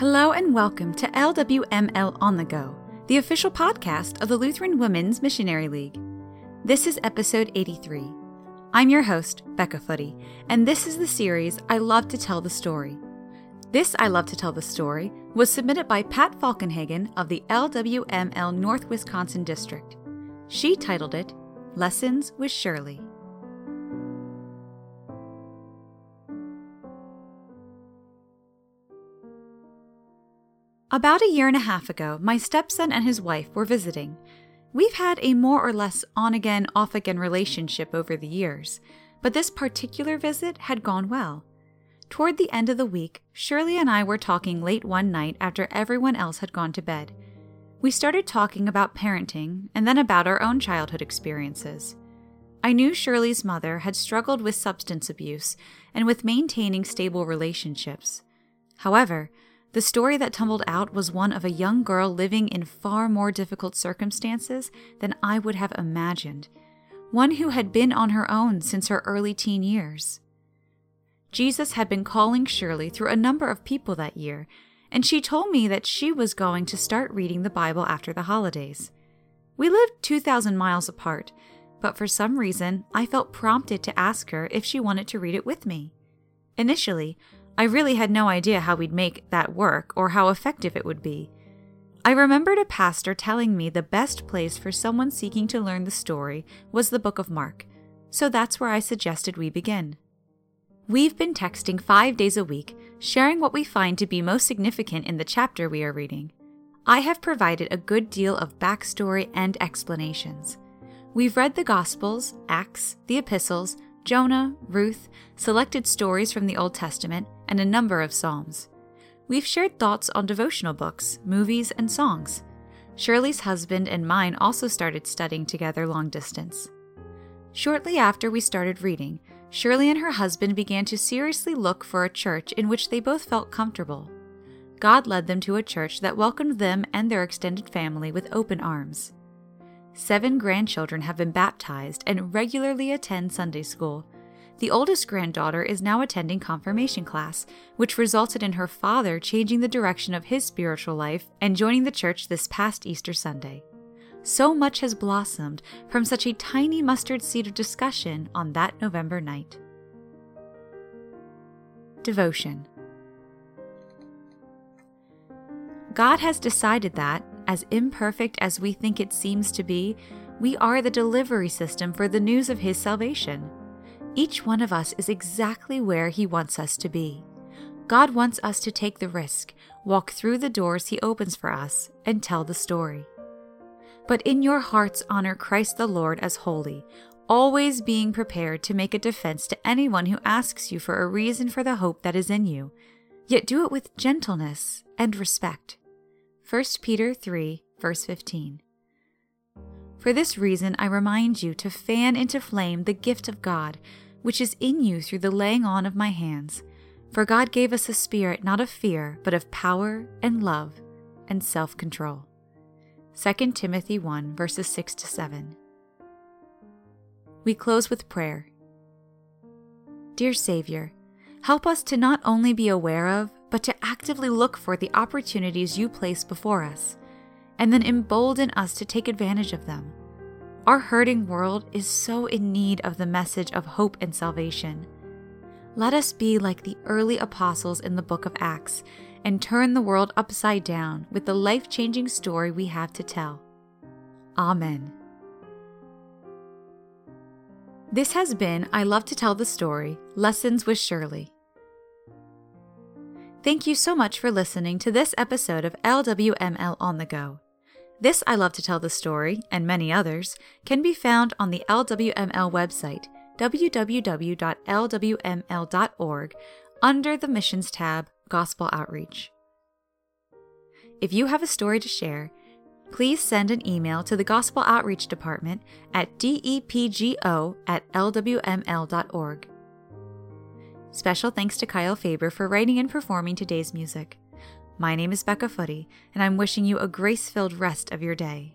Hello and welcome to LWML On the Go, the official podcast of the Lutheran Women's Missionary League. This is episode 83. I'm your host, Becca Footy, and this is the series I Love to Tell the Story. This I Love to Tell the Story was submitted by Pat Falkenhagen of the LWML North Wisconsin District. She titled it Lessons with Shirley. About a year and a half ago, my stepson and his wife were visiting. We've had a more or less on again, off again relationship over the years, but this particular visit had gone well. Toward the end of the week, Shirley and I were talking late one night after everyone else had gone to bed. We started talking about parenting and then about our own childhood experiences. I knew Shirley's mother had struggled with substance abuse and with maintaining stable relationships. However, the story that tumbled out was one of a young girl living in far more difficult circumstances than I would have imagined, one who had been on her own since her early teen years. Jesus had been calling Shirley through a number of people that year, and she told me that she was going to start reading the Bible after the holidays. We lived 2,000 miles apart, but for some reason I felt prompted to ask her if she wanted to read it with me. Initially, I really had no idea how we'd make that work or how effective it would be. I remembered a pastor telling me the best place for someone seeking to learn the story was the book of Mark, so that's where I suggested we begin. We've been texting five days a week, sharing what we find to be most significant in the chapter we are reading. I have provided a good deal of backstory and explanations. We've read the Gospels, Acts, the Epistles, Jonah, Ruth, selected stories from the Old Testament, and a number of Psalms. We've shared thoughts on devotional books, movies, and songs. Shirley's husband and mine also started studying together long distance. Shortly after we started reading, Shirley and her husband began to seriously look for a church in which they both felt comfortable. God led them to a church that welcomed them and their extended family with open arms. Seven grandchildren have been baptized and regularly attend Sunday school. The oldest granddaughter is now attending confirmation class, which resulted in her father changing the direction of his spiritual life and joining the church this past Easter Sunday. So much has blossomed from such a tiny mustard seed of discussion on that November night. Devotion God has decided that, as imperfect as we think it seems to be, we are the delivery system for the news of His salvation. Each one of us is exactly where He wants us to be. God wants us to take the risk, walk through the doors He opens for us, and tell the story. But in your hearts, honor Christ the Lord as holy, always being prepared to make a defense to anyone who asks you for a reason for the hope that is in you, yet do it with gentleness and respect. 1 Peter 3, verse 15. For this reason, I remind you to fan into flame the gift of God, which is in you through the laying on of my hands. For God gave us a spirit not of fear, but of power and love and self control. 2 Timothy 1, verses 6 to 7. We close with prayer. Dear Savior, help us to not only be aware of, but to actively look for the opportunities you place before us, and then embolden us to take advantage of them. Our hurting world is so in need of the message of hope and salvation. Let us be like the early apostles in the book of Acts and turn the world upside down with the life changing story we have to tell. Amen. This has been I Love to Tell the Story Lessons with Shirley. Thank you so much for listening to this episode of LWML On the Go. This I Love to Tell the Story, and many others, can be found on the LWML website, www.lwml.org, under the Missions tab, Gospel Outreach. If you have a story to share, please send an email to the Gospel Outreach Department at depgo at lwml.org. Special thanks to Kyle Faber for writing and performing today's music. My name is Becca Footy, and I'm wishing you a grace filled rest of your day.